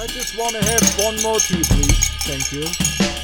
I just want to have one more tea, please. Thank you.